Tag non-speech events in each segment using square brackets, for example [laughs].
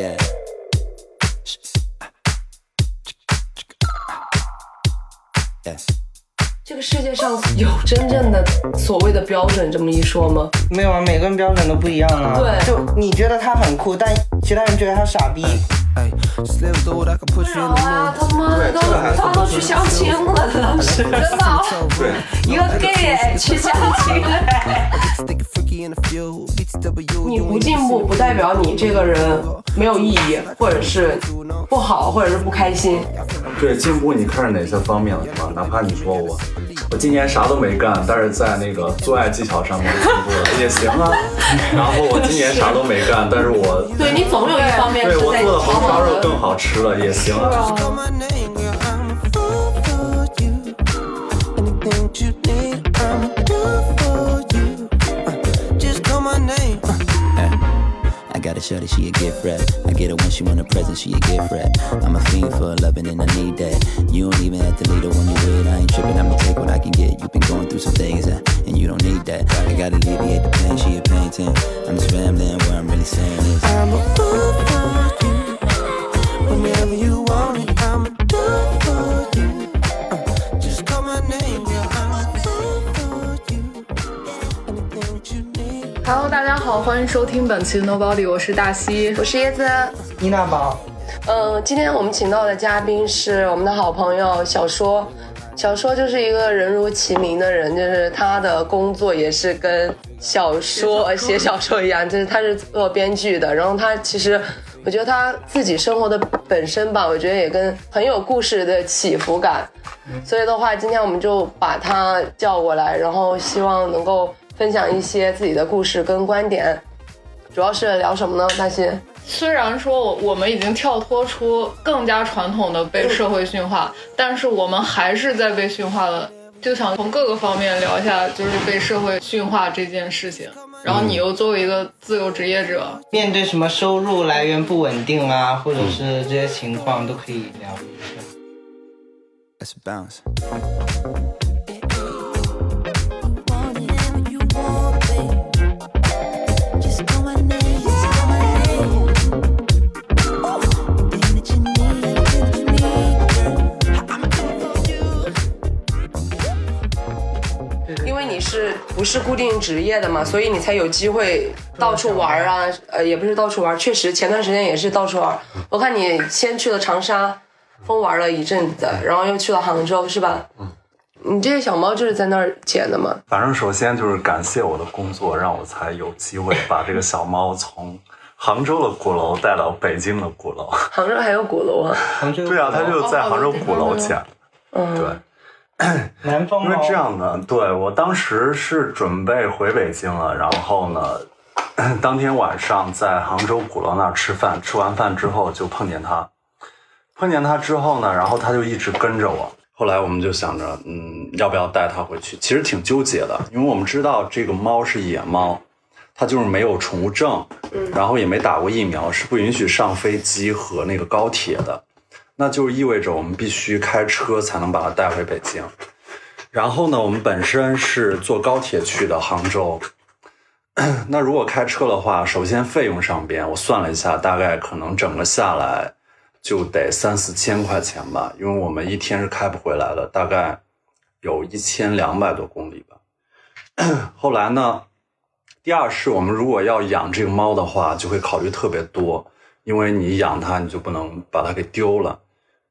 Yeah. 这个世界上有真正的所谓的标准这么一说吗？没有啊，每个人标准都不一样啊。对就你觉得他很酷，但其他人觉得他傻逼。The 啊.他妈的都他都去相亲了，当时真的，[laughs] 一个 gay 哎去相亲哎。Stick a freaky in a few. BTW. 你不进步不代表你这个人没有意义，或者是不好，或者是不开心。对进步，你看是哪些方面了，是吧？哪怕你说我，我今年啥都没干，但是在那个做爱技巧上面进步了也行啊。然后我今年啥都没干，但是我对你总有一方面对我做的红烧。肉更好吃了也行啊。A shorty, she a gift wrap. I get her when she want a present, she a gift wrap. I'm a fiend for loving and I need that. You don't even have to lead her when you with. I ain't tripping, I'ma take what I can get. You've been going through some things, uh, and you don't need that. I gotta alleviate the pain, she a painting. I'm just rambling, what I'm really saying is I'm a fool for you. Whenever you want it, I'ma do Hello，大家好，欢迎收听本期 Nobody，我是大西。我是椰子，妮娜宝，嗯，今天我们请到的嘉宾是我们的好朋友小说。小说就是一个人如其名的人，就是他的工作也是跟小说、呃写小说一样，就是他是做编剧的。然后他其实，我觉得他自己生活的本身吧，我觉得也跟很有故事的起伏感。所以的话，今天我们就把他叫过来，然后希望能够分享一些自己的故事跟观点。主要是聊什么呢？大西？虽然说我我们已经跳脱出更加传统的被社会驯化，但是我们还是在被驯化的，就想从各个方面聊一下，就是被社会驯化这件事情。然后你又作为一个自由职业者，面对什么收入来源不稳定啊，或者是这些情况，都可以聊一下。不是固定职业的嘛，所以你才有机会到处玩啊。呃，也不是到处玩，确实前段时间也是到处玩。我看你先去了长沙，疯玩了一阵子，然后又去了杭州，是吧？嗯。你这些小猫就是在那儿捡的吗？反正首先就是感谢我的工作，让我才有机会把这个小猫从杭州的鼓楼带到北京的鼓楼。杭州还有鼓楼啊？杭州对啊，它就在杭州鼓楼捡。嗯，对，[coughs] 南方猫因为这样的，对我当时是准备回北京了，然后呢，[coughs] 当天晚上在杭州鼓楼那儿吃饭，吃完饭之后就碰见他，碰见他之后呢，然后他就一直跟着我。后来我们就想着，嗯，要不要带它回去？其实挺纠结的，因为我们知道这个猫是野猫，它就是没有宠物证，然后也没打过疫苗，是不允许上飞机和那个高铁的。那就意味着我们必须开车才能把它带回北京。然后呢，我们本身是坐高铁去的杭州。那如果开车的话，首先费用上边我算了一下，大概可能整个下来就得三四千块钱吧，因为我们一天是开不回来的，大概有一千两百多公里吧。后来呢，第二是我们如果要养这个猫的话，就会考虑特别多，因为你养它，你就不能把它给丢了。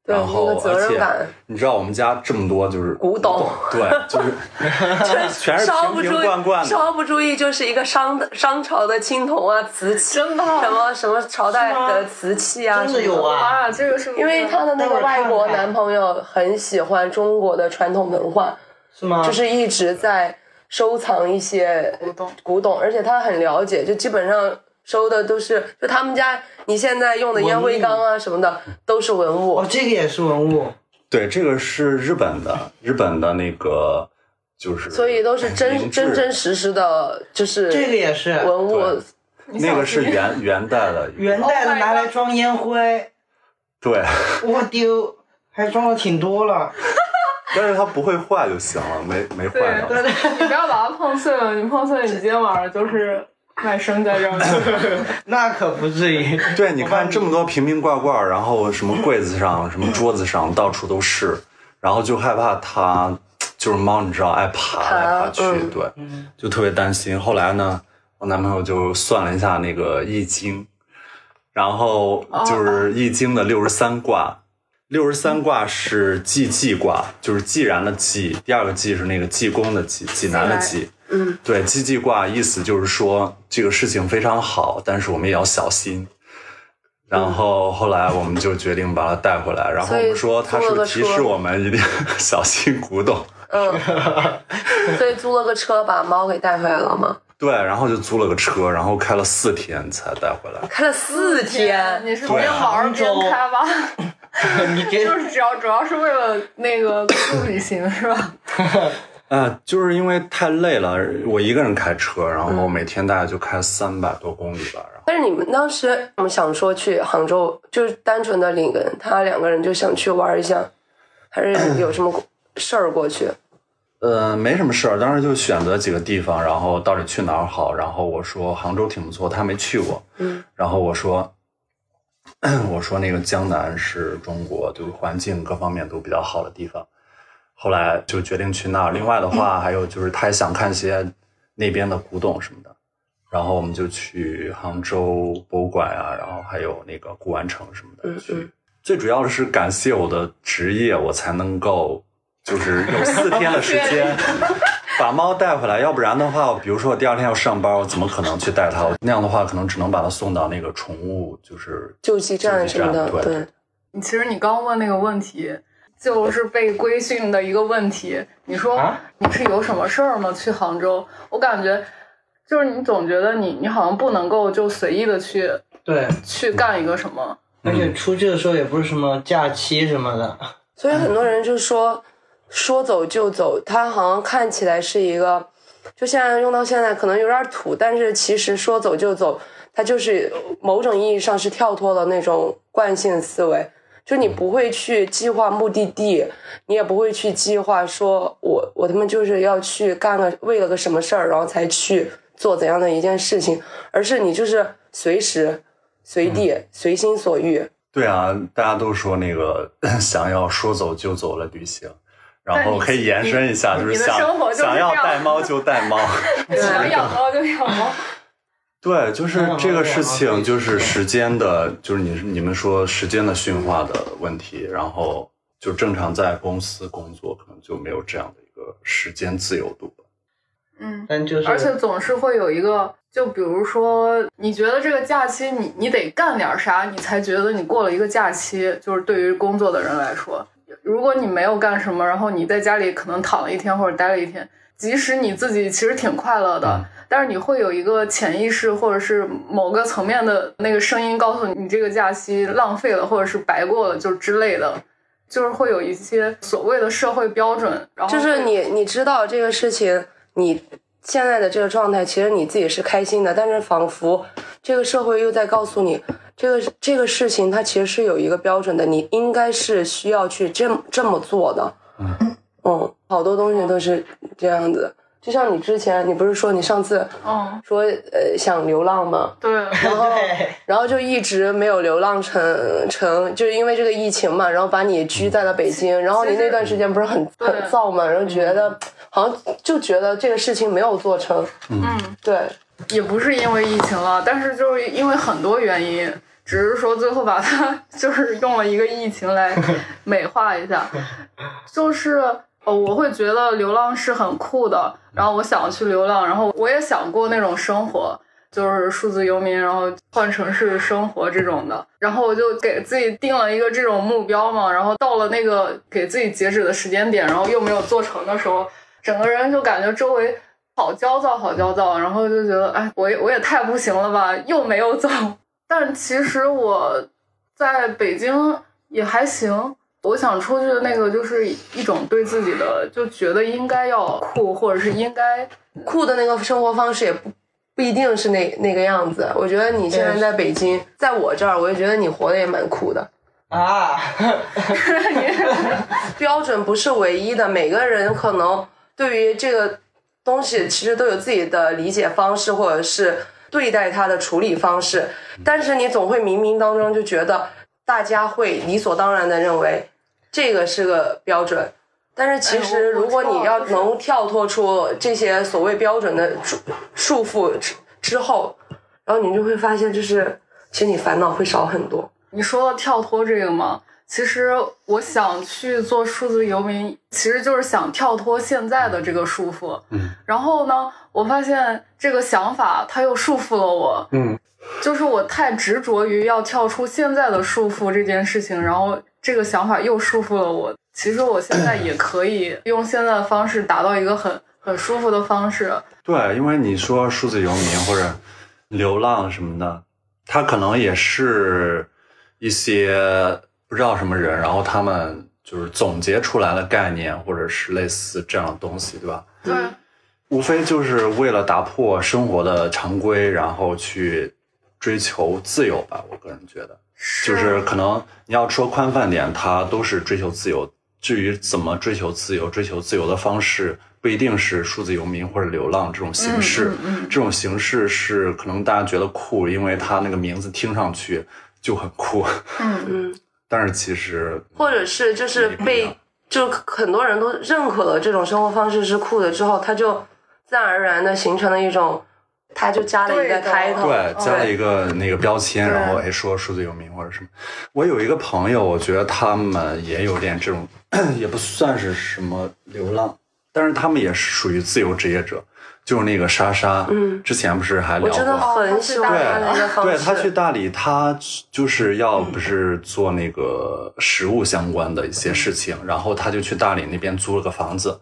对然后，那个责任而且感你知道我们家这么多就是古董对，就是 [laughs] 全是瓶瓶稍不注意，罐罐的。稍不注意就是一个商商朝的青铜啊、瓷器，真的什么什么朝代的瓷器啊，真的有啊啊，这个是不是因为她的那个外国男朋友很喜欢中国的传统文化，是吗？就是一直在收藏一些古董古董，而且他很了解，就基本上收的都是就他们家你现在用的烟灰缸啊什么的都是文物哦，。这个也是文物，对，这个是日本的，日本的那个就是，所以都是真真真实实的，就是这个也是文物。那个是元元代的，元代的拿来装烟灰，对，[laughs] 我丢，还装了挺多了。[laughs] 但是它不会坏就行了，没没坏掉。对对，你不要把它碰碎了，你碰碎了，你今天晚上就是卖身在这儿。[laughs] 那可不至于。对，你看这么多瓶瓶罐罐，然后什么柜子上、什么桌子上，到处都是，然后就害怕它就是猫，你知道爱爬来爬去，嗯对，就特别担心。后来呢，我男朋友就算了一下那个易经，然后就是易经的六十三卦。六十三卦是济济卦，就是既然的济，第二个济是那个济公的济，济南的济。嗯，对，济济卦意思就是说这个事情非常好，但是我们也要小心。然后后来我们就决定把它带回来，然后我们说他是提示我们一定 [laughs] 小心古董？嗯，所以租了个车把猫给带回来了吗？[laughs] 对，然后就租了个车，然后开了四天才带回来。开了四天，你是边玩儿边开吧？[laughs] 你这就是只要主要是为了那个 [coughs] 自旅行是吧？啊、就是因为太累了，我一个人开车，然后每天大概就开三百多公里吧。然后但是你们当时我们想说去杭州，就是单纯的领个他两个人就想去玩一下，还是 [clears throat] 有什么事儿过去？呃，没什么事儿，当时就选择几个地方，然后到底去哪儿好。然后我说杭州挺不错，他没去过。嗯，然后我说，[clears throat] 我说那个江南是中国就是环境各方面都比较好的地方。后来就决定去那儿。另外的话，还有就是他也想看些那边的古董什么的。然后我们就去杭州博物馆啊，然后还有那个古玩城什么的嗯去。最主要的是感谢我的职业，我才能够就是有四天的时间 [laughs] 把猫带回来。要不然的话，比如说我第二天要上班，我怎么可能去带它？那样的话，可能只能把它送到那个宠物就是救济站什么的，对对，你其实你刚问那个问题，就是被规训的一个问题。你说啊你是有什么事儿吗？去杭州，我感觉就是你总觉得你你好像不能够就随意的去对，去干一个什么。而且出去的时候也不是什么假期什么的，所以很多人就说说走就走，他好像看起来是一个，就现在用到现在可能有点土，但是其实说走就走，它就是某种意义上是跳脱了那种惯性思维，就你不会去计划目的地，你也不会去计划说我我他妈就是要去干个为了个什么事儿，然后才去做怎样的一件事情，而是你就是随时随地、随心所欲。对啊，大家都说那个 [clears throat] 想要说走就走的旅行，然后可以延伸一下，就是想想要带猫就带猫。[laughs] 想养猫就养猫。对，就是这个事情，就是时间的，就是你你们说时间的驯化的问题，然后就正常在公司工作，可能就没有这样的一个时间自由度吧。嗯，但就是而且总是会有一个，就比如说，你觉得这个假期你你得干点啥，你才觉得你过了一个假期。就是对于工作的人来说，如果你没有干什么，然后你在家里可能躺了一天或者待了一天，即使你自己其实挺快乐的，[laughs] 但是你会有一个潜意识或者是某个层面的那个声音告诉你，你这个假期浪费了，或者是白过了，就之类的。就是会有一些所谓的社会标准，然后就是你你知道这个事情，你现在的这个状态，其实你自己是开心的，但是仿佛这个社会又在告诉你，这个这个事情它其实是有一个标准的，你应该是需要去这么这么做的。嗯好多东西都是这样子。就像你之前，你不是说你上次嗯，说呃想流浪吗？对，然后然后就一直没有流浪成成，就是因为这个疫情嘛，然后把你拘在了北京，然后你那段时间不是很对很燥嘛，然后觉得好像就觉得这个事情没有做成，嗯。对，也不是因为疫情了，但是就是因为很多原因，只是说最后把它 [laughs] 就是用了一个疫情来 [laughs] 美化一下，就是呃，我会觉得流浪是很酷的，然后我想去流浪，然后我也想过那种生活。就是数字游民，然后换城市生活这种的，然后我就给自己定了一个这种目标嘛，然后到了那个给自己截止的时间点，然后又没有做成的时候，整个人就感觉周围好焦躁，好焦躁，然后就觉得，哎，我也我也太不行了吧，又没有走。[laughs] 但其实我在北京也还行，我想出去的那个就是一种对自己的就觉得应该要酷，或者是应该酷的那个生活方式也不不一定是那那个样子。我觉得你现在在北京，在我这儿，我也觉得你活得也蛮酷的。[laughs] 啊，[laughs] 标准不是唯一的，每个人可能对于这个东西其实都有自己的理解方式，或者是对待它的处理方式，但是你总会冥冥当中就觉得大家会理所当然的认为这个是个标准。但是其哎实，如果你要能跳脱出这些所谓标准的束束缚之之后，然后你就会发现，就是其实你烦恼会少很多。你说的跳脱这个吗？其实我想去做数字游民，其实就是想跳脱现在的这个束缚。嗯，然后呢，我发现这个想法它又束缚了我。嗯，就是我太执着于要跳出现在的束缚这件事情，然后这个想法又束缚了我。其实我现在也可以用现在的方式达到一个很很舒服的方式。对，因为你说数字游民或者流浪什么的，他可能也是一些不知道什么人，然后他们就是总结出来的概念，或者是类似这样的东西，对吧？对，无非就是为了打破生活的常规，然后去追求自由吧。我个人觉得，就是可能你要说宽泛点，它都是追求自由。至于怎么追求自由，追求自由的方式不一定是数字游民或者流浪这种形式。嗯嗯嗯这种形式是可能大家觉得酷，因为它那个名字听上去就很酷，[laughs] 嗯，嗯，但是其实或者是就是被就很多人都认可了这种生活方式是酷的之后，他就自然而然的形成了一种，他就加了一个对的 title，对，加了一个那个标签，然后哎说数字游民或者什么。我有一个朋友，我觉得他们也有点这种，[clears throat] 也不算是什么流浪，但是他们也是属于自由职业者，就是那个莎莎，嗯之前不是还聊过我真的过。很喜欢他那个方式。对他去大理，他就是要不是做那个食物相关的一些事情，然后他就去大理那边租了个房子，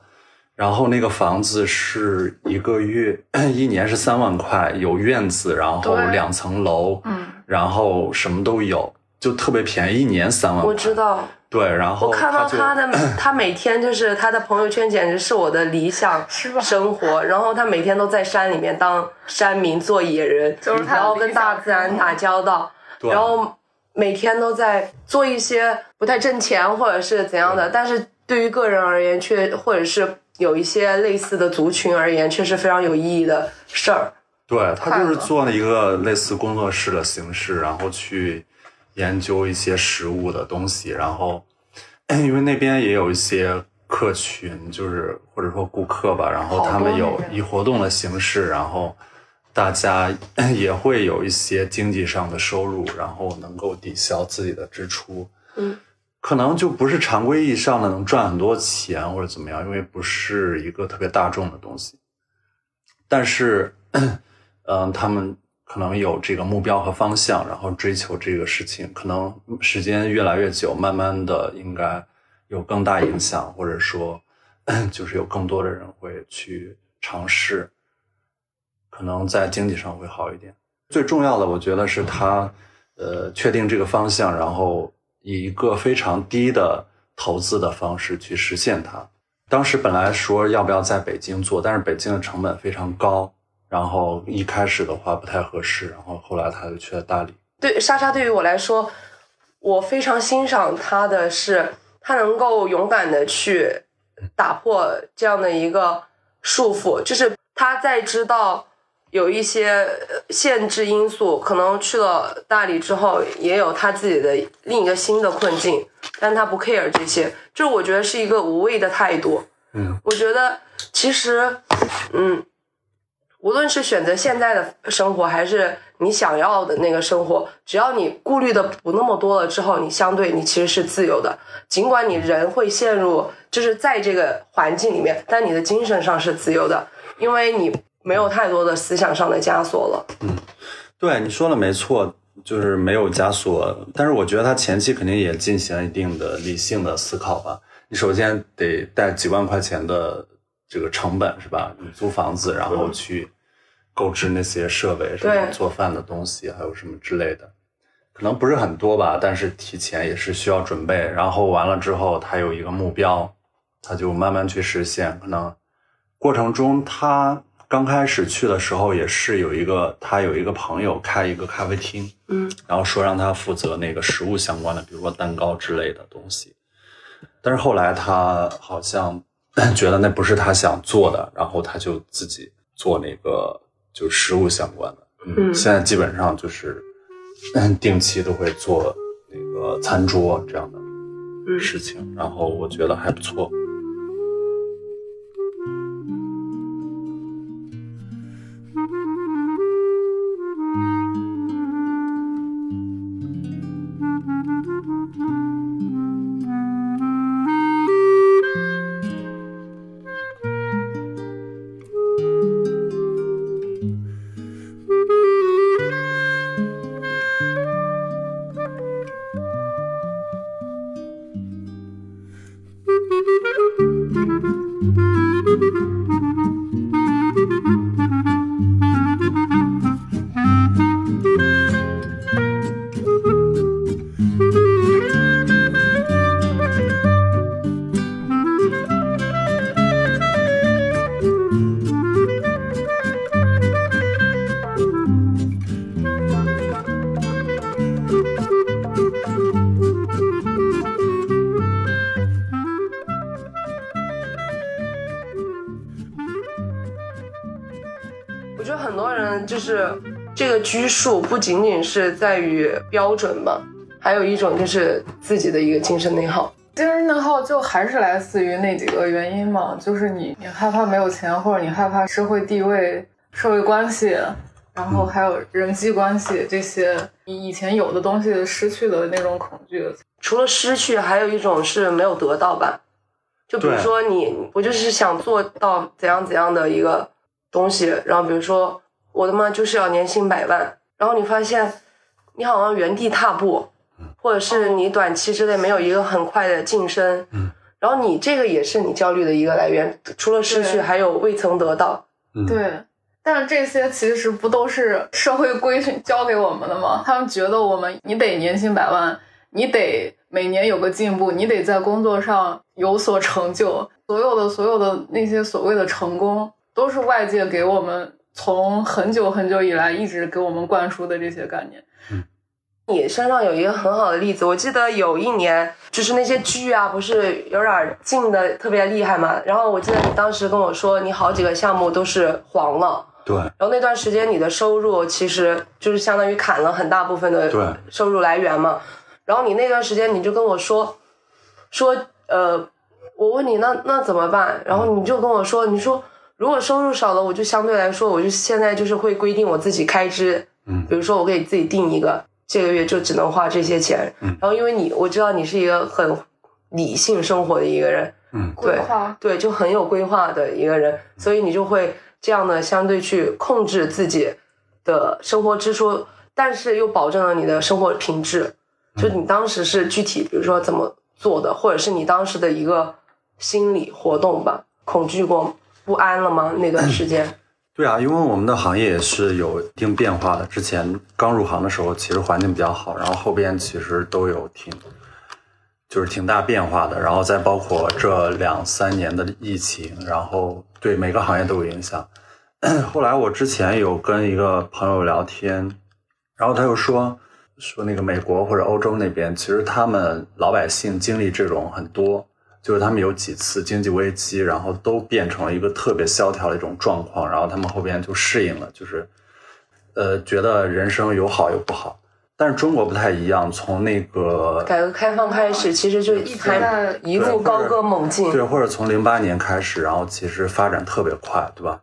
然后那个房子是一个月 [clears throat] 一年是三万块，有院子，然后两层楼，嗯，然后什么都有，就特别便宜，一年三万块。我知。道，对，然后我看到他的，[clears throat] 他每天就是他的朋友圈，简直是我的理想生活。然后他每天都在山里面当山民，做野人，就是他的然后跟大自然打交道，对然后每天都在做一些不太挣钱或者是怎样的，但是对于个人而言，却或者是有一些类似的族群而言，确实非常有意义的事儿。对他就是做了一个类似工作室的形式，然后去研究一些食物的东西，然后 [coughs] 因为那边也有一些客群，就是或者说顾客吧，然后他们有以活动的形式，然后大家 [coughs] 也会有一些经济上的收入，然后能够抵消自己的支出。嗯，可能就不是常规意义上的能赚很多钱或者怎么样，因为不是一个特别大众的东西。但是，[clears throat] 嗯，他们可能有这个目标和方向，然后追求这个事情，可能时间越来越久，慢慢的应该有更大影响，或者说，[clears throat] 就是有更多的人会去尝试，可能在经济上会好一点。最重要的，我觉得是他，呃，确定这个方向，然后以一个非常低的投资的方式去实现它。当时本来说要不要在北京做，但是北京的成本非常高，然后一开始的话不太合适，然后后来他就去了大理。对莎莎对于我来说，我非常欣赏她的是，她能够勇敢的去打破这样的一个束缚，就是她在知道有一些呃限制因素，可能去了大理之后，也有他自己的另一个新的困境，但他不 care 这些，就是我觉得是一个无畏的态度。嗯，我觉得其实，嗯，无论是选择现在的生活，还是你想要的那个生活，只要你顾虑的不那么多了之后，你相对你其实是自由的。尽管你人会陷入就是在这个环境里面，但你的精神上是自由的，因为你没有太多的思想上的枷锁了。嗯对，你说的没错，就是没有枷锁，但是我觉得他前期肯定也进行了一定的理性的思考吧。你首先得带几万块钱的这个成本是吧？你租房子，然后去购置那些设备，什么做饭的东西，还有什么之类的，可能不是很多吧，但是提前也是需要准备。然后完了之后，他有一个目标，他就慢慢去实现。可能过程中他刚开始去的时候，也是有一个他有一个朋友开一个咖啡厅，嗯，然后说让他负责那个食物相关的，比如说蛋糕之类的东西。但是后来他好像 [coughs] 觉得那不是他想做的，然后他就自己做那个就食物相关的。嗯现在基本上就是嗯定期都会做那个餐桌这样的嗯事情，然后我觉得还不错。不仅仅是在于标准吧，还有一种就是自己的一个精神内耗。精神内耗就还是来自于那几个原因嘛，就是你你害怕没有钱，或者你害怕社会地位、社会关系，然后还有人际关系这些你以前有的东西失去的那种恐惧。除了失去，还有一种是没有得到吧。就比如说你，我就是想做到怎样怎样的一个东西，然后比如说我他妈就是要年薪百万，然后你发现你好像原地踏步，或者是你短期之内没有一个很快的晋升，嗯然后你这个也是你焦虑的一个来源，除了失去，还有未曾得到。嗯，对，但是这些其实不都是社会规训教给我们的吗？他们觉得我们你得年薪百万，你得每年有个进步，你得在工作上有所成就，所有的所有的那些所谓的成功，都是外界给我们从很久很久以来一直给我们灌输的这些概念。嗯你身上有一个很好的例子，我记得有一年，就是那些剧啊，不是有点进的特别厉害嘛。然后我记得你当时跟我说，你好几个项目都是黄了，对然后那段时间你的收入其实就是相当于砍了很大部分的收入来源嘛。然后你那段时间你就跟我说，说呃，我问你那那怎么办？然后你就跟我说，你说如果收入少了，我就相对来说，我就现在就是会规定我自己开支，嗯比如说我给自己定一个，这个月就只能花这些钱。嗯然后因为你我知道你是一个很理性生活的一个人，嗯对规划对，就很有规划的一个人，所以你就会这样的相对去控制自己的生活支出，但是又保证了你的生活品质。就你当时是具体，比如说怎么做的，或者是你当时的一个心理活动吧？恐惧过、不安了吗？那段时间？[clears throat] 对啊，因为我们的行业也是有一定变化的。之前刚入行的时候，其实环境比较好，然后后边其实都有挺，就是挺大变化的。然后再包括这两三年的疫情，然后对每个行业都有影响。[clears throat] 后来我之前有跟一个朋友聊天，然后他又说说那个美国或者欧洲那边，其实他们老百姓经历这种很多，就是他们有几次经济危机，然后都变成了一个特别萧条的一种状况，然后他们后边就适应了，就是呃觉得人生有好有不好。但是中国不太一样，从那个改革开放开始，其实就一直还在一路高歌猛进。对，或者从零八年开始，然后其实发展特别快，对吧？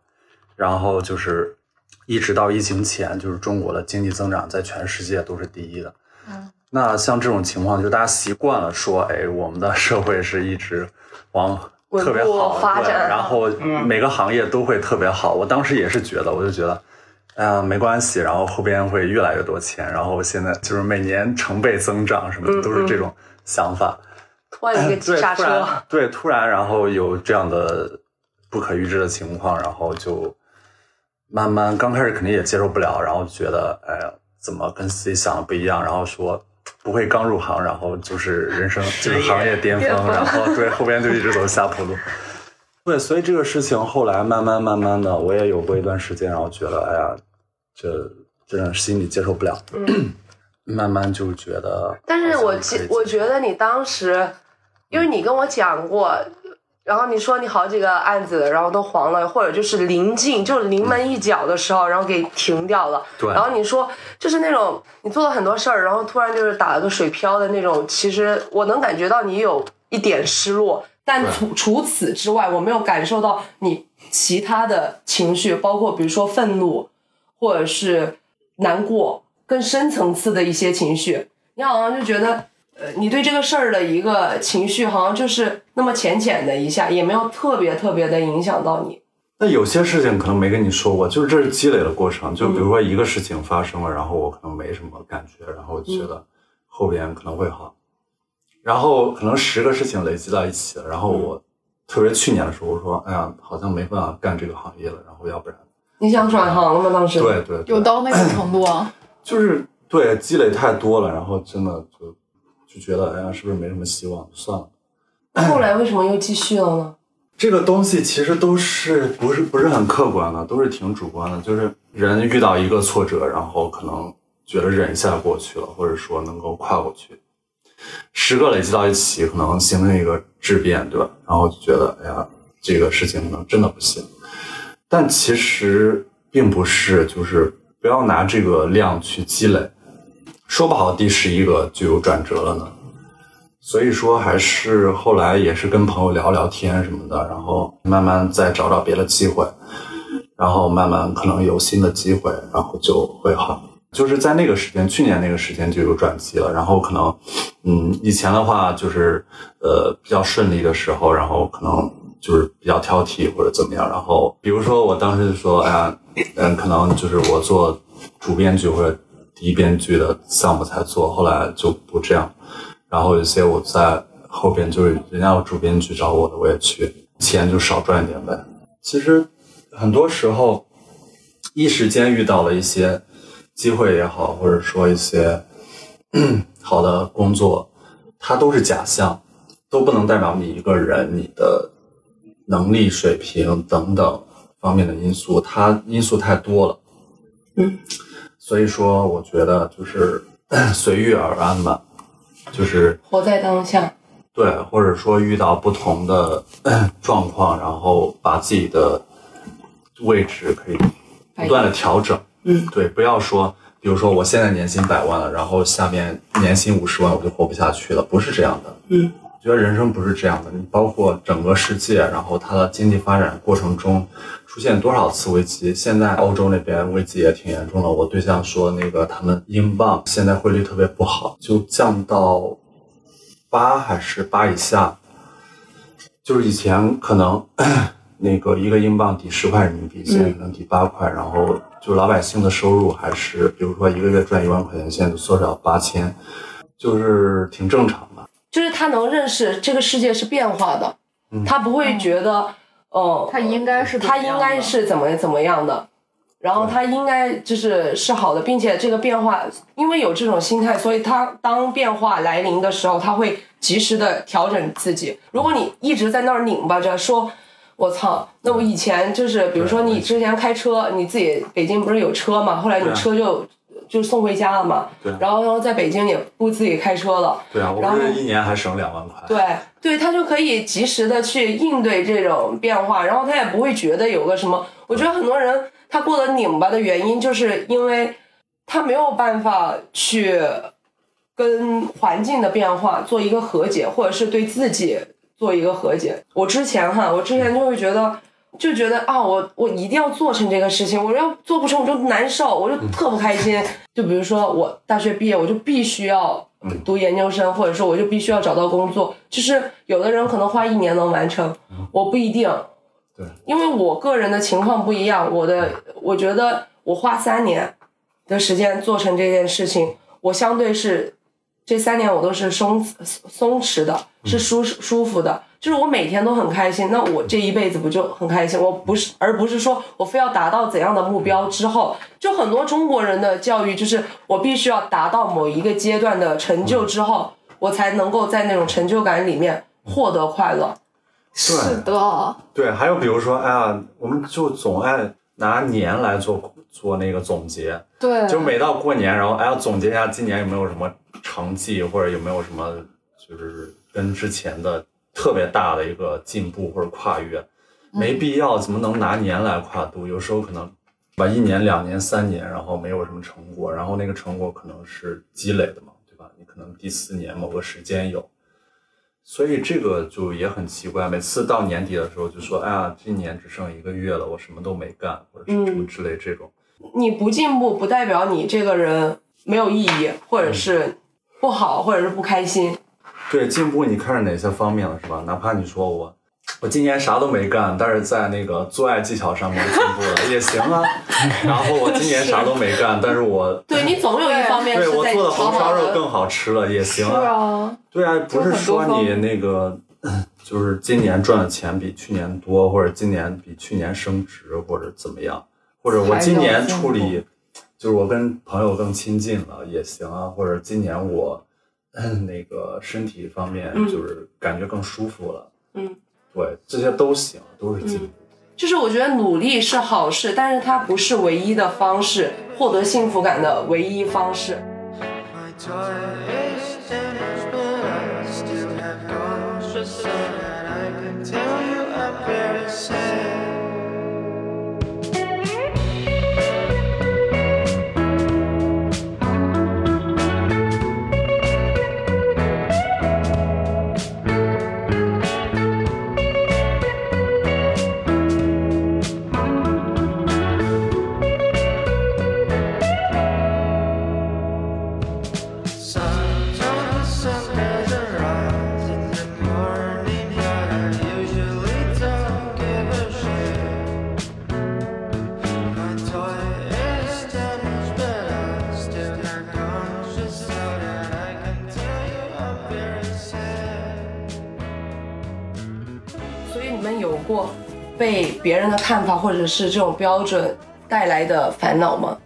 然后就是一直到疫情前，就是中国的经济增长在全世界都是第一的。嗯，那像这种情况，就大家习惯了说，哎，我们的社会是一直往特别好对发展然后嗯每个行业都会特别好。我当时也是觉得，我就觉得。哎呀，没关系，然后后边会越来越多钱，然后现在就是每年成倍增长，什么的嗯都是这种想法。突然一个对，刹车对，突然然后有这样的不可预知的情况，然后就慢慢刚开始肯定也接受不了，然后觉得哎呀，怎么跟自己想的不一样，然后说不会刚入行，然后就是人生 [laughs] 就是行业巅峰，[laughs] 然后对后边就一直走下坡路。[laughs] 对，所以这个事情后来慢慢慢慢的，我也有过一段时间，然后觉得哎呀，这真的心里接受不了，嗯。[clears throat] 慢慢就觉得但是我记，我觉得你当时，因为你跟我讲过，然后你说你好几个案子，然后都黄了，或者就是临近，就临门一脚的时候，然后给停掉了。对然后你说就是那种你做了很多事儿，然后突然就是打了个水漂的那种，其实我能感觉到你有一点失落，但除除此之外，我没有感受到你其他的情绪，包括比如说愤怒，或者是难过，更深层次的一些情绪。你好像就觉得，呃，你对这个事儿的一个情绪，好像就是那么浅浅的一下，也没有特别特别的影响到你。那有些事情可能没跟你说过，就是这是积累的过程。就比如说一个事情发生了，然后我可能没什么感觉，然后我觉得后边可能会好。然后可能十个事情累积到一起了，然后我特别去年的时候，我说，哎呀，好像没办法干这个行业了，然后要不然，你想转行了吗？当时对对对，有到那个程度啊？[clears throat] 就是对积累太多了，然后真的就就觉得，哎呀，是不是没什么希望？算了。后来为什么又继续了呢？[clears throat] 这个东西其实都是不是不是很客观的，都是挺主观的。就是人遇到一个挫折，然后可能觉得忍一下过去了，或者说能够跨过去。十个累积到一起，可能形成一个质变，对吧？然后就觉得，哎呀，这个事情可能真的不行。但其实并不是，就是不要拿这个量去积累，说不好第十一个就有转折了呢。所以说，还是后来也是跟朋友聊聊天什么的，然后慢慢再找找别的机会，然后慢慢可能有新的机会，然后就会好。就是在那个时间，去年那个时间就有转机了。然后可能，嗯，以前的话就是呃比较顺利的时候，然后可能就是比较挑剔或者怎么样。然后比如说我当时就说，哎呀，嗯，可能就是我做主编剧或者第一编剧的项目才做，后来就不这样。然后有些我在后边就是人家有主编去找我的，我也去，钱就少赚一点呗。其实很多时候一时间遇到了一些机会也好，或者说一些 [clears throat] 好的工作，它都是假象，都不能代表你一个人你的能力水平等等方面的因素，它因素太多了。嗯，所以说我觉得就是 [clears throat] 随遇而安吧。就是活在当下。对，或者说遇到不同的 [clears throat] 状况，然后把自己的位置可以不断的调整。嗯，对，不要说，比如说我现在年薪百万了，然后下面年薪五十万我就活不下去了，不是这样的。嗯，我觉得人生不是这样的，你包括整个世界，然后它的经济发展过程中出现多少次危机？现在欧洲那边危机也挺严重的。我对象说，那个他们英镑现在汇率特别不好，就降到八还是八以下，就是以前可能 [clears throat] 那个一个英镑抵十块人民币，现在可能抵八块，然后就老百姓的收入还是，比如说一个月赚一万块钱，现在就缩小八千，就是挺正常的。就是他能认识这个世界是变化的，嗯他不会觉得，呃，他应该是他应该是怎么怎么样的，然后他应该就是是好的，并且这个变化，因为有这种心态，所以他当变化来临的时候，他会及时的调整自己。如果你一直在那儿拧巴着说。我操！那我以前就是，比如说你之前开车，你自己北京不是有车嘛？后来你车就就送回家了嘛。对然后然后在北京也不自己开车了。对啊，我然后一年还省两万块。对对，他就可以及时的去应对这种变化，然后他也不会觉得有个什么。我觉得很多人他过得拧巴的原因，就是因为他没有办法去跟环境的变化做一个和解，或者是对自己做一个和解。我之前哈，我之前就会觉得。就觉得啊，我我一定要做成这个事情，我要做不成我就难受，我就特不开心。就比如说我大学毕业，我就必须要读研究生，或者说我就必须要找到工作。就是有的人可能花一年能完成，我不一定。对，因为我个人的情况不一样，我的我觉得我花三年的时间做成这件事情，我相对是这三年我都是松松弛的，是舒舒服的，就是我每天都很开心。那我这一辈子不就很开心？我不是，而不是说我非要达到怎样的目标之后，就很多中国人的教育就是我必须要达到某一个阶段的成就之后，我才能够在那种成就感里面获得快乐。是的，对，还有比如说，哎呀，我们就总爱拿年来做做那个总结，对，就每到过年，然后哎呀总结一下今年有没有什么成绩，或者有没有什么就是跟之前的特别大的一个进步或者跨越，没必要，怎么能拿年来跨度？有时候可能把，一年、两年、三年，然后没有什么成果，然后那个成果可能是积累的嘛，对吧？你可能第四年某个时间有，所以这个就也很奇怪。每次到年底的时候就说，哎呀，今年只剩一个月了，我什么都没干，或者是什么之类这种。你不进步，不代表你这个人没有意义，或者是不好，或者是不开心。对进步，你看是哪些方面了，是吧？哪怕你说我，我今年啥都没干，但是在那个做爱技巧上面进步了也行啊。然后我今年啥都没干，但是我对你总有一方面对是在我做的红烧肉更好吃了也行啊，对啊，不是说你那个，[clears throat] 就是今年赚的钱比去年多，或者今年比去年升职，或者怎么样，或者我今年处理，就是我跟朋友更亲近了也行啊，或者今年我嗯那个身体方面嗯就是感觉更舒服了，嗯，对，这些都行，都是进步。就是我觉得努力是好事，但是它不是唯一的方式，获得幸福感的唯一方式。被别人的看法或者是这种标准带来的烦恼吗？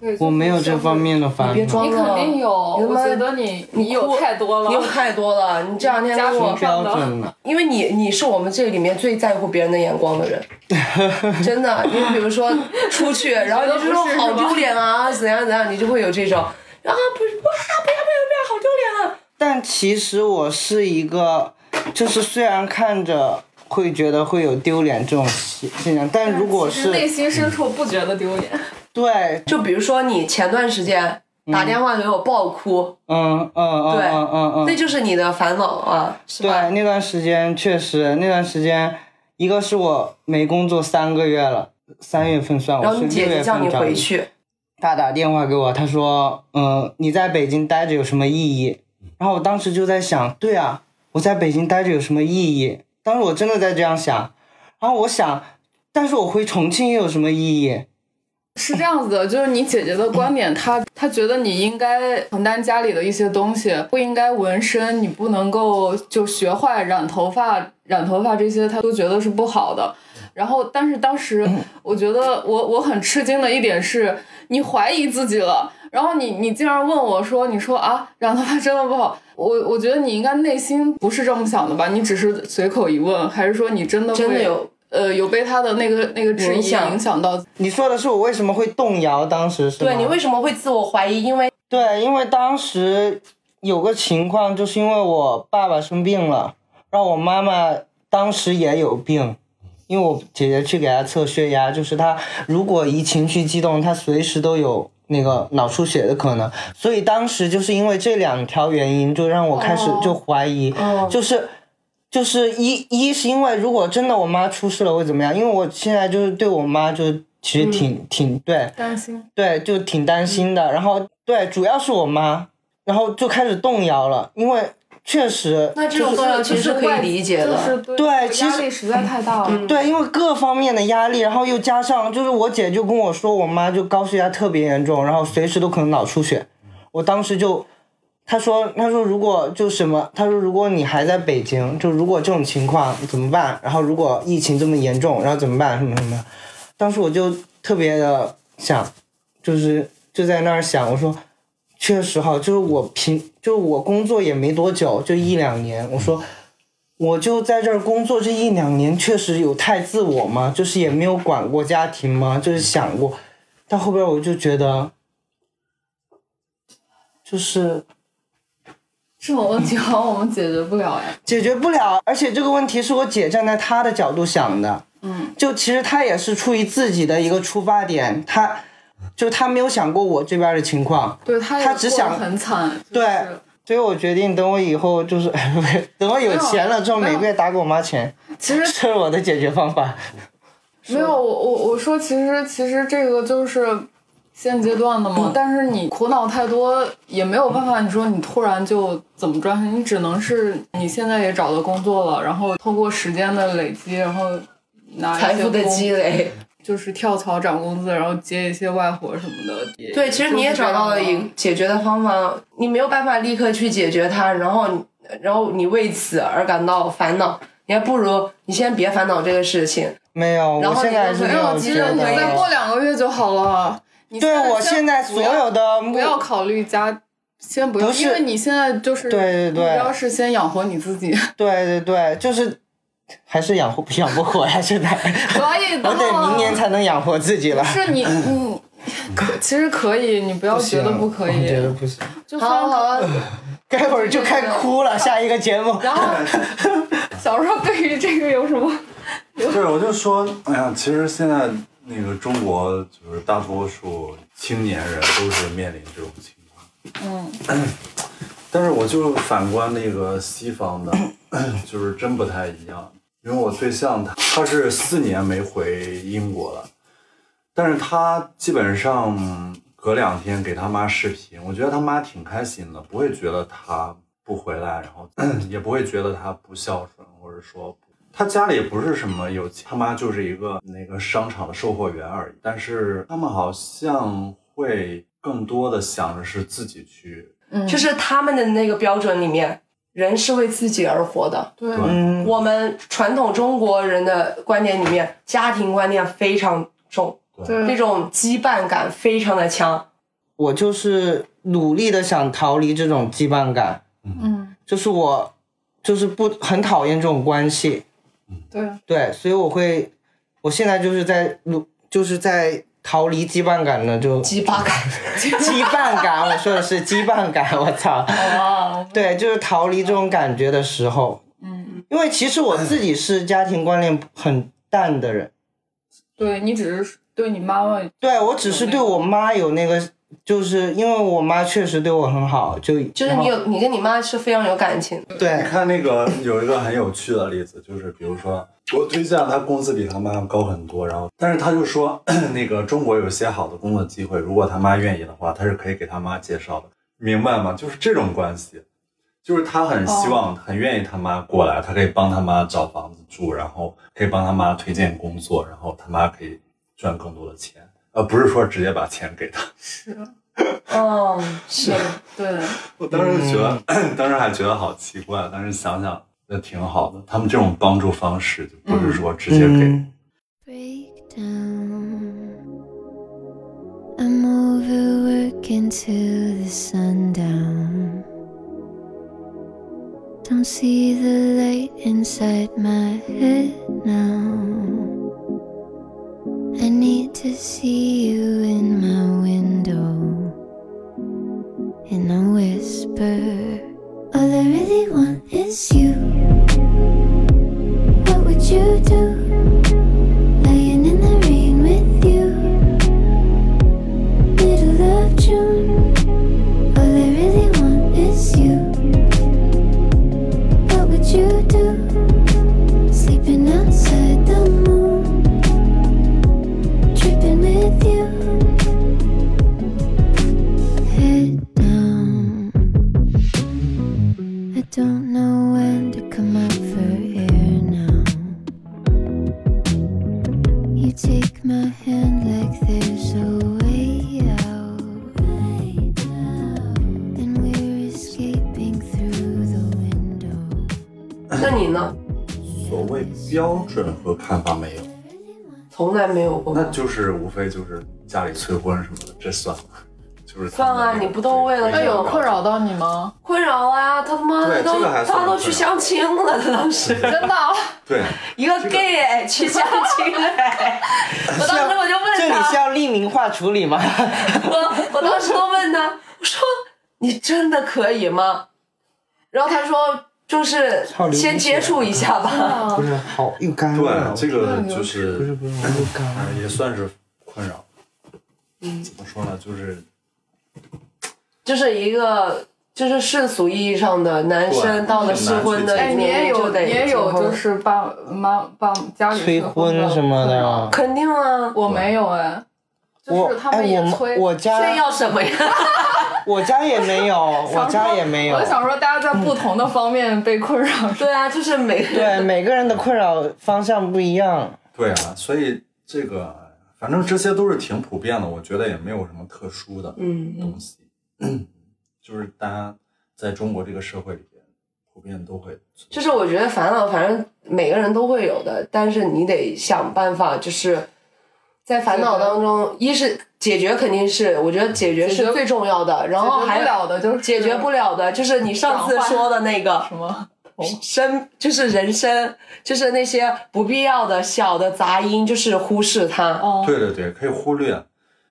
对我没有这方。面的烦恼。你别装了，你肯定有，我觉得你你你有太多了，你有太多了。你这两天跟我加上标准了，因为你你是我们这里面最在乎别人的眼光的人，[laughs] 真的。你比如说出去，然后你就说好丢脸啊，怎样怎样，你就会有这种啊不是哇不要不要不要，好丢脸啊。但其实我是一个，就是虽然看着会觉得会有丢脸这种现现象，但如果是内心深处不觉得丢脸。对，就比如说你前段时间打电话给我爆哭，嗯嗯嗯对嗯嗯嗯，那就是你的烦恼啊，是吧？对，那段时间确实，那段时间，一个是我没工作三个月了，三月份算，然后你姐姐叫你回去，他打电话给我，他说：“嗯，你在北京待着有什么意义？”然后我当时就在想，对啊，我在北京待着有什么意义？当时我真的在这样想，然后我想，但是我回重庆又有什么意义？是这样子的，就是你姐姐的观点，她她觉得你应该承担家里的一些东西，不应该纹身，你不能够就学坏染头发、染头发这些，她都觉得是不好的。然后，但是当时 [laughs] 我觉得我我很吃惊的一点是，你怀疑自己了，然后你你竟然问我说，你说啊染头发真的不好，我我觉得你应该内心不是这么想的吧？你只是随口一问，还是说你真的会真的有呃有被他的那个那个质疑影响影响到你说的是我为什么会动摇？当时是对你为什么会自我怀疑？因为对，因为当时有个情况，就是因为我爸爸生病了，然后我妈妈当时也有病，因为我姐姐去给他测血压，就是他如果一情绪激动，他随时都有那个脑出血的可能，所以当时就是因为这两条原因，就让我开始就怀疑，哦就是。就是一一是因为如果真的我妈出事了会怎么样？因为我现在就是对我妈就其实挺、挺对，担心。对，就挺担心的。然后对，主要是我妈，然后就开始动摇了，因为确实那这种作用其实可以理解的。就是对对其实压力实在太大了。对，因为各方面的压力，然后又加上就是我姐就跟我说，我妈就高血压特别严重，然后随时都可能脑出血。我当时就，她说，她说如果就什么，她说如果你还在北京，就如果这种情况怎么办？然后如果疫情这么严重，然后怎么办？什么什么？当时我就特别的想，就是就在那儿想，我说。确实哈，就是我平，就是我工作也没多久，就一两年。我说，我就在这儿工作这一两年，确实有太自我吗？就是也没有管过家庭吗？就是想过，但后边我就觉得，就是这种问题好像我们解决不了呀。解决不了，而且这个问题是我姐站在她的角度想的，嗯，就其实她也是出于自己的一个出发点，她就是她没有想过我这边的情况，对他他只想很惨，对就是所以我决定等我以后就是 [laughs] 等我有钱了之后，每个月打给我妈钱，其实 [laughs] 这是我的解决方法。[laughs] 没有，我我我说，其实其实这个就是现阶段的嘛，但是你苦恼太多也没有办法。你说你突然就怎么赚钱，你只能是你现在也找到工作了，然后通过时间的累积，然后拿财富的积累。就是跳槽涨工资，然后接一些外活什么的。对，其实你也找到了一个解决的方法，你没有办法立刻去解决它，然后然后你为此而感到烦恼，你还不如你先别烦恼这个事情。没有，然后我现在没有没有，其实觉你再过。两个月就好了。你对我现在所有的不要考虑家，先不要，因为你现在就是对对对主要是先养活你自己。[laughs] 对对对，就是还是养活养不活呀，现在可以的。[laughs] 我得明年才能养活自己了。是你，[laughs] 嗯，可其实可以，你不要觉得不可我觉得以。不行。好好好，待 [laughs] 会儿就开哭了，下一个节目。然后小时候对于这个有什么？对，我就说，哎呀，其实现在那个中国就是大多数青年人都是面临这种情况，嗯，[clears throat] 但是我就反观那个西方的，[coughs] 就是真不太一样。因为我对象他他是四年没回英国了，但是他基本上隔两天给他妈视频，我觉得他妈挺开心的，不会觉得他不回来，然后 [clears throat] 也不会觉得他不孝顺，或者说他家里也不是什么有钱，他妈就是一个那个商场的售货员而已。但是他们好像会更多的想着是自己去，嗯就是他们的那个标准里面，人是为自己而活的。对，嗯，我们传统中国人的观念里面，家庭观念非常重，对。这种羁绊感非常的强。我就是努力的想逃离这种羁绊感，嗯，就是我就是不很讨厌这种关系，对，对，所以我会，我现在就是在努，就是在逃离羁绊感呢，就羁绊感，[laughs] 羁绊感，我说的是羁绊感，我操，啊，对，就是逃离这种感觉的时候，嗯，因为其实我自己是家庭观念很淡的人，对你只是对你妈妈，对我只是对我妈有那个，就是因为我妈确实对我很好，就就是你有你跟你妈是非常有感情。你对，看那个有一个很有趣的例子，就是比如说我对象他工资比他妈高很多，然后但是他就说 [coughs] 那个中国有些好的工作机会，如果他妈愿意的话，他是可以给他妈介绍的，明白吗？就是这种关系，就是他很希望、很愿意他妈过来，他可以帮他妈找房子住，然后可以帮他妈推荐工作，然后他妈可以赚更多的钱，而不是说直接把钱给他。是，哦，是。对，我当时觉得，当时还觉得好奇怪，但是想想那挺好的。他们这种帮助方式，就不是说直接给。嗯 break down. I'm overworking till the sundown. Don't see the light inside my head now. To see you in my window. And I whisper, All I really want is you. 标准和看法没有，从来没有过。那就是无非就是家里催婚什么的，这算吗？就是算啊你不都为了那有这个困扰到你吗？困扰啊！他他妈的都对这个他都去相亲了，他当时 [laughs] 真的？对，一个 gay 哎去相亲哎，[laughs] 我当时我就问他这里是，要匿名化处理吗？我我当时都问他，我说你真的可以吗？然后他说就是先接触一下吧。[laughs] 不是好又干对，，这个就不是是不是又干了。呃也算是困扰。嗯，怎么说呢？就是就是一个就是世俗意义上的男生到了适婚的年龄就得你也有就是爸妈帮家里催婚什么的，肯定啊，我没有哎，就我是他们哎我也催。们我这家要什么呀？[laughs] [laughs] 我家也没有，我家也没有我。想说，大家在不同的方面被困扰。[laughs] 对啊，就是每个对，每个人的困扰方向不一样。对啊，所以这个反正这些都是挺普遍的，我觉得也没有什么特殊的嗯东西，就是大家在中国这个社会里边普遍都会。就是我觉得烦恼，反正每个人都会有的，但是你得想办法，就是在烦恼当中，一是解决肯定是，我觉得解决是最重要的，然后还不了的就是解决不了的，就是你上次说的那个什么？生，就是人生，就是那些不必要的小的杂音，就是忽视它。哦，对对对，可以忽略。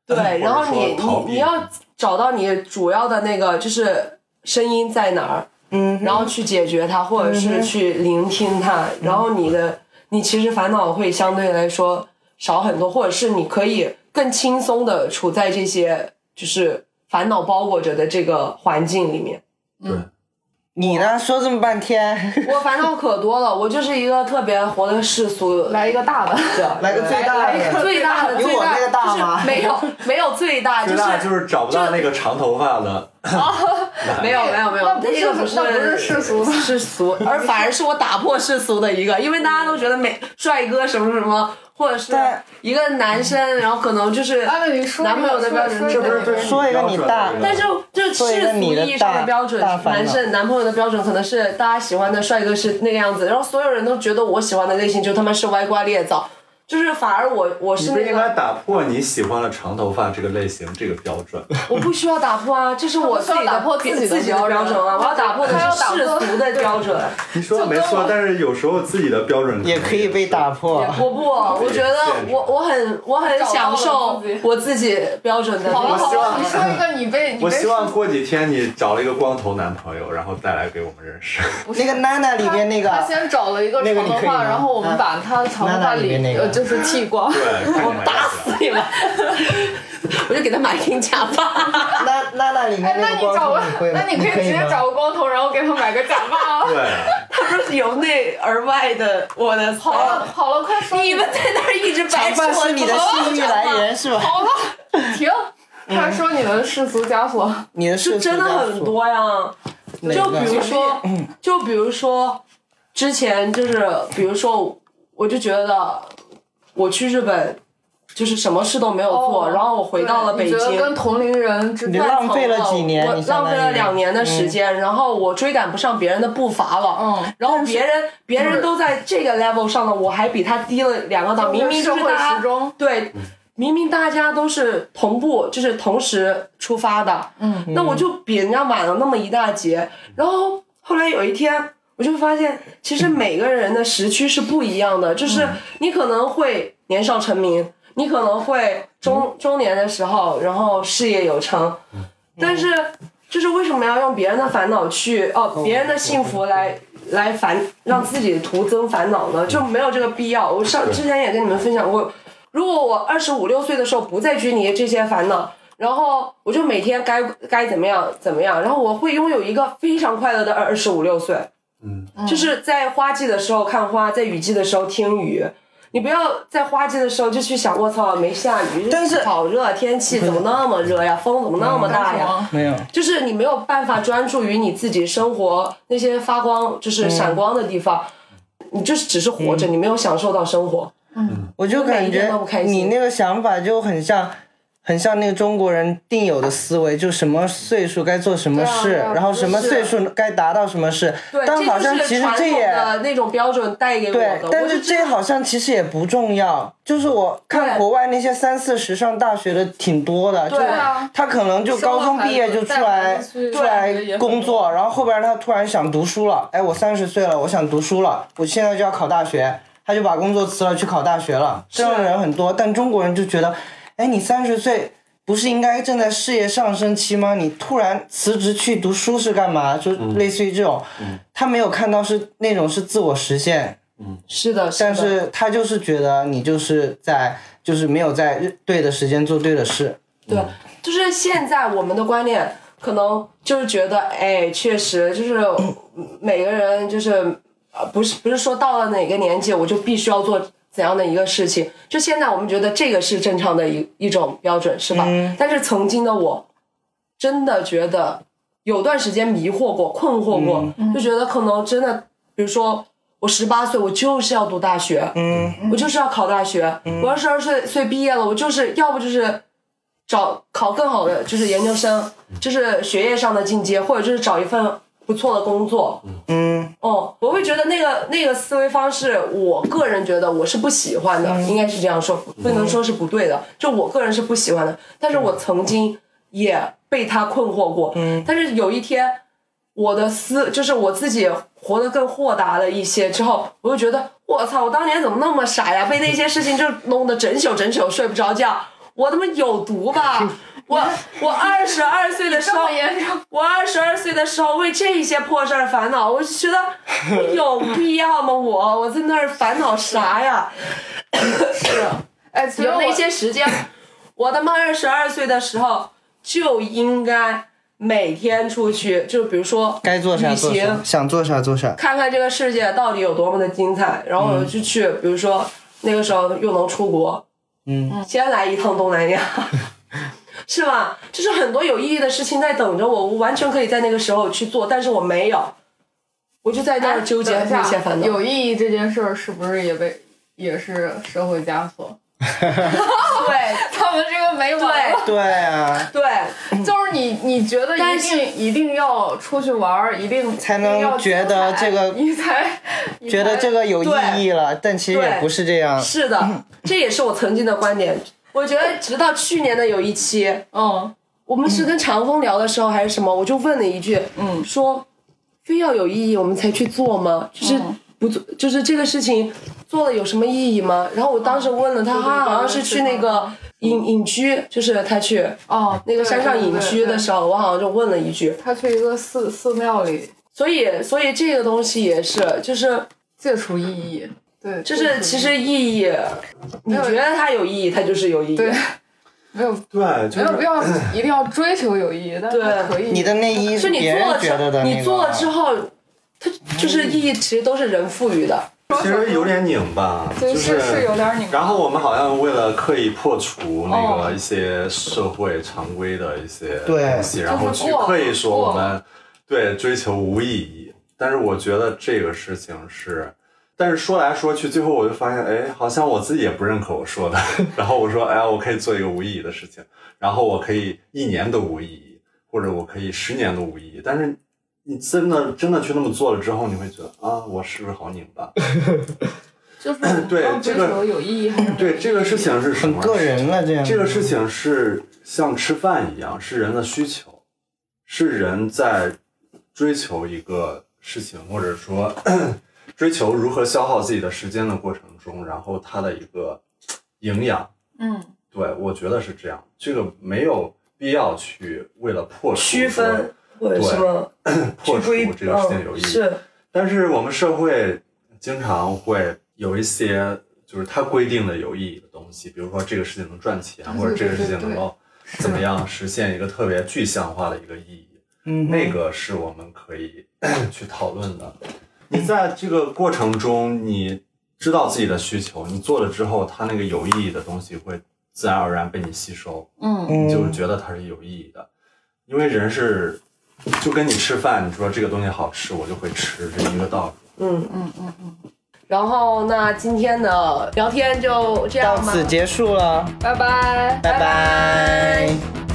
对，然后你你你要找到你主要的那个就是声音在哪儿，嗯，然后去解决它，或者是去聆听它，然后你的你其实烦恼会相对来说少很多，或者是你可以更轻松的处在这些就是烦恼包裹着的这个环境里面。对，你呢？说这么半天，我烦恼可多了，我就是一个特别活的世俗来一个大的，者，来个最大的，最大的最大有我那个大吗就是没有没有最大，最大就是找不到那个长头发的。没有没有没有，那不是那个不是世俗的世俗，而反而是我打破世俗的一个，因为大家都觉得美帅哥什么什么，或者是但一个男生，然后可能就是男朋友的标准，说这不是说一个你大但是就世俗你的意义上的标准男生男朋友的标准可能是大家喜欢的帅哥是那个样子，然后所有人都觉得我喜欢的类型就他妈是歪瓜裂枣，就是反而我我是那不应该个打破你喜欢的长头发这个类型这个标准。[laughs] 我不需要打破啊，这是我自己的需要打破自己的自己的标准标准啊，我要打破的是世俗的标准。[laughs] 你说的没错，但是有时候自己的标准也可以被打破。我不，我觉得我我很我很享受我自己标准的那个。好了好了，你说一个你被我希望过几天你找了一个光头男朋友，然后再来给我们认识。那个娜娜里边那个他先找了一个长头发，然后我们把他长头发里面那个呃就是剃光。对，[laughs] 看你们打死你们！我就给他买顶假发。那那那里哎面，那个光那你找个头你会，那你可以直接找个光头，然后给他买个假发啊。对，[laughs] 他不是由内而外的我的好了好了，快说你们在那儿一直白长发是你的性欲来源是吧？好了，[laughs] 停，他说你的世俗枷锁。你的世俗真的很多呀。就比如说，就比如说，之前就是，比如说，我就觉得我去日本，就是什么事都没有做，哦然后我回到了北京，跟同龄人之间，你浪费了几年我浪费了两年的时间，然后我追赶不上别人的步伐了。嗯，然后别人别人都在这个 level 上了，我还比他低了两个档，明明就会是大家时钟。对，明明大家都是同步，就是同时出发的，嗯，那我就比人家晚了那么一大截。然后后来有一天，我就发现，其实每个人的时区是不一样的，[laughs] 就是你可能会年少成名，你可能会中中年的时候，然后事业有成，但是就是为什么要用别人的烦恼去哦，别人的幸福来来烦让自己徒增烦恼呢？就没有这个必要。我上之前也跟你们分享过，如果我二十五六岁的时候不再拘泥这些烦恼，然后我就每天该该怎么样怎么样，然后我会拥有一个非常快乐的二十五六岁。嗯，就是在花季的时候看花，在雨季的时候听雨。你不要在花季的时候就去想，我操，没下雨，但是好热，天气怎么那么热呀，风怎么那么大呀？没有，就是你没有办法专注于你自己生活那些发光，就是闪光的地方，你就是只是活着，你没有享受到生活。嗯。我就感觉你那个想法就很像，很像那个中国人定有的思维，就什么岁数该做什么事，然后什么岁数该达到什么事。对，但好像其实这也的那种标准带给我对的。，但是这好像其实也不重要。就是我看国外那些三四十上大学的挺多的，就他可能就高中毕业就出来出来工作，然后后边他突然想读书了，哎，我三十岁了，我想读书了，我现在就要考大学，他就把工作辞了去考大学了。这样的人很多，但中国人就觉得，哎，你三十岁。不是应该正在事业上升期吗？你突然辞职去读书是干嘛？就类似于这种，他没有看到是那种是自我实现，嗯是的，但是他就是觉得你就是在就是没有在对的时间做对的事。对，就是现在我们的观念可能就是觉得，哎，确实就是 [clears throat] 每个人就是呃，不是不是说到了哪个年纪我就必须要做怎样的一个事情，就现在我们觉得这个是正常的一一种标准，是吧？但是曾经的我，真的觉得有段时间迷惑过、困惑过，就觉得可能真的，比如说。我十八岁，我就是要读大学，嗯，我就是要考大学。我二十二岁岁毕业了，我就是要不就是找考更好的，就是研究生，就是学业上的进阶，或者就是找一份不错的工作。嗯，哦，我会觉得那个那个思维方式，我个人觉得我是不喜欢的，应该是这样说，不能说是不对的，就我个人是不喜欢的。但是我曾经也被他困惑过，嗯，但是有一天，我的思就是我自己活得更豁达了一些之后，我就觉得我操，我当年怎么那么傻呀？被那些事情就弄得整宿整宿睡不着觉。我他妈有毒吧！[laughs] 我我二十二岁的时候，我二十二岁的时候为这些破事儿烦恼，我就觉得 [laughs] 有必要吗？我我在那儿烦恼啥呀？[laughs] 是，哎，其实有那些时间，我他妈二十二岁的时候就应该每天出去，就比如说该做啥旅做啥，行，想做啥做啥。看看这个世界到底有多么的精彩，然后我就去，比如说那个时候又能出国，嗯，先来一趟东南亚，[laughs] 是吧？就是很多有意义的事情在等着我，我完全可以在那个时候去做，但是我没有，我就在那儿纠结那些烦恼。有意义这件事儿是不是也被也是社会枷锁？[laughs] 对他们这个没完了。对啊，对，[laughs] 就是你，你觉得一但是定一定要出去玩儿，一定才能觉得这个你才觉得这个有意义了，但其实也不是这样。是的，[laughs] 这也是我曾经的观点。我觉得直到去年的有一期，嗯。我们是跟长风聊的时候还是什么，我就问了一句，嗯。说非要有意义我们才去做吗？就是嗯。不做，就是这个事情做了有什么意义吗？然后我当时问了他，他好像是去那个隐隐居，就是他去哦，那个山上隐居的，时候，我好像就问了一句，他去一个寺寺庙里。所以所以这个东西也是，就是戒除意义，对，就是其实意义，你有觉得它有意义，它就是有意义。对没有对，就是没有必要 [clears throat] 一定要追求有意义，但是它可以你的内衣是你别人做了之觉得的那个。你做了之后，它就是意义，其实都是人赋予的。其实有点拧吧，对就是是有点拧然后我们好像为了刻意破除那哦个一些社会常规的一些对东西，然后刻意说我们对追求无意义。但是我觉得这个事情是，但是说来说去，最后我就发现，哎，好像我自己也不认可我说的。[laughs] 然后我说，哎呀，我可以做一个无意义的事情，然后我可以一年都无意义，或者我可以十年都无意义。但是你真的真的去那么做了之后，你会觉得啊，我是不是好拧巴？[laughs] 就是 [coughs] 对这个有意义还是对，这个事情是什么？很个人了，这样这个事情是像吃饭一样，是人的需求，是人在追求一个事情，或者说追求如何消耗自己的时间的过程中，然后它的一个营养。嗯对，我觉得是这样，这个没有必要去为了破除区分或者对什么 [clears throat] 破除这个事情有意义。嗯是但是我们社会经常会有一些就是它规定的有意义的东西，比如说这个事情能赚钱，或者这个事情能够怎么样实现一个特别具象化的一个意义，嗯那个是我们可以 [clears throat] 去讨论的。你在这个过程中，你知道自己的需求，你做了之后，它那个有意义的东西会自然而然被你吸收。嗯你就是觉得它是有意义的，因为人是就跟你吃饭，你说这个东西好吃，我就会吃，这一个道理。嗯嗯嗯嗯。然后那今天的聊天就这样吧。到此结束了，拜拜拜拜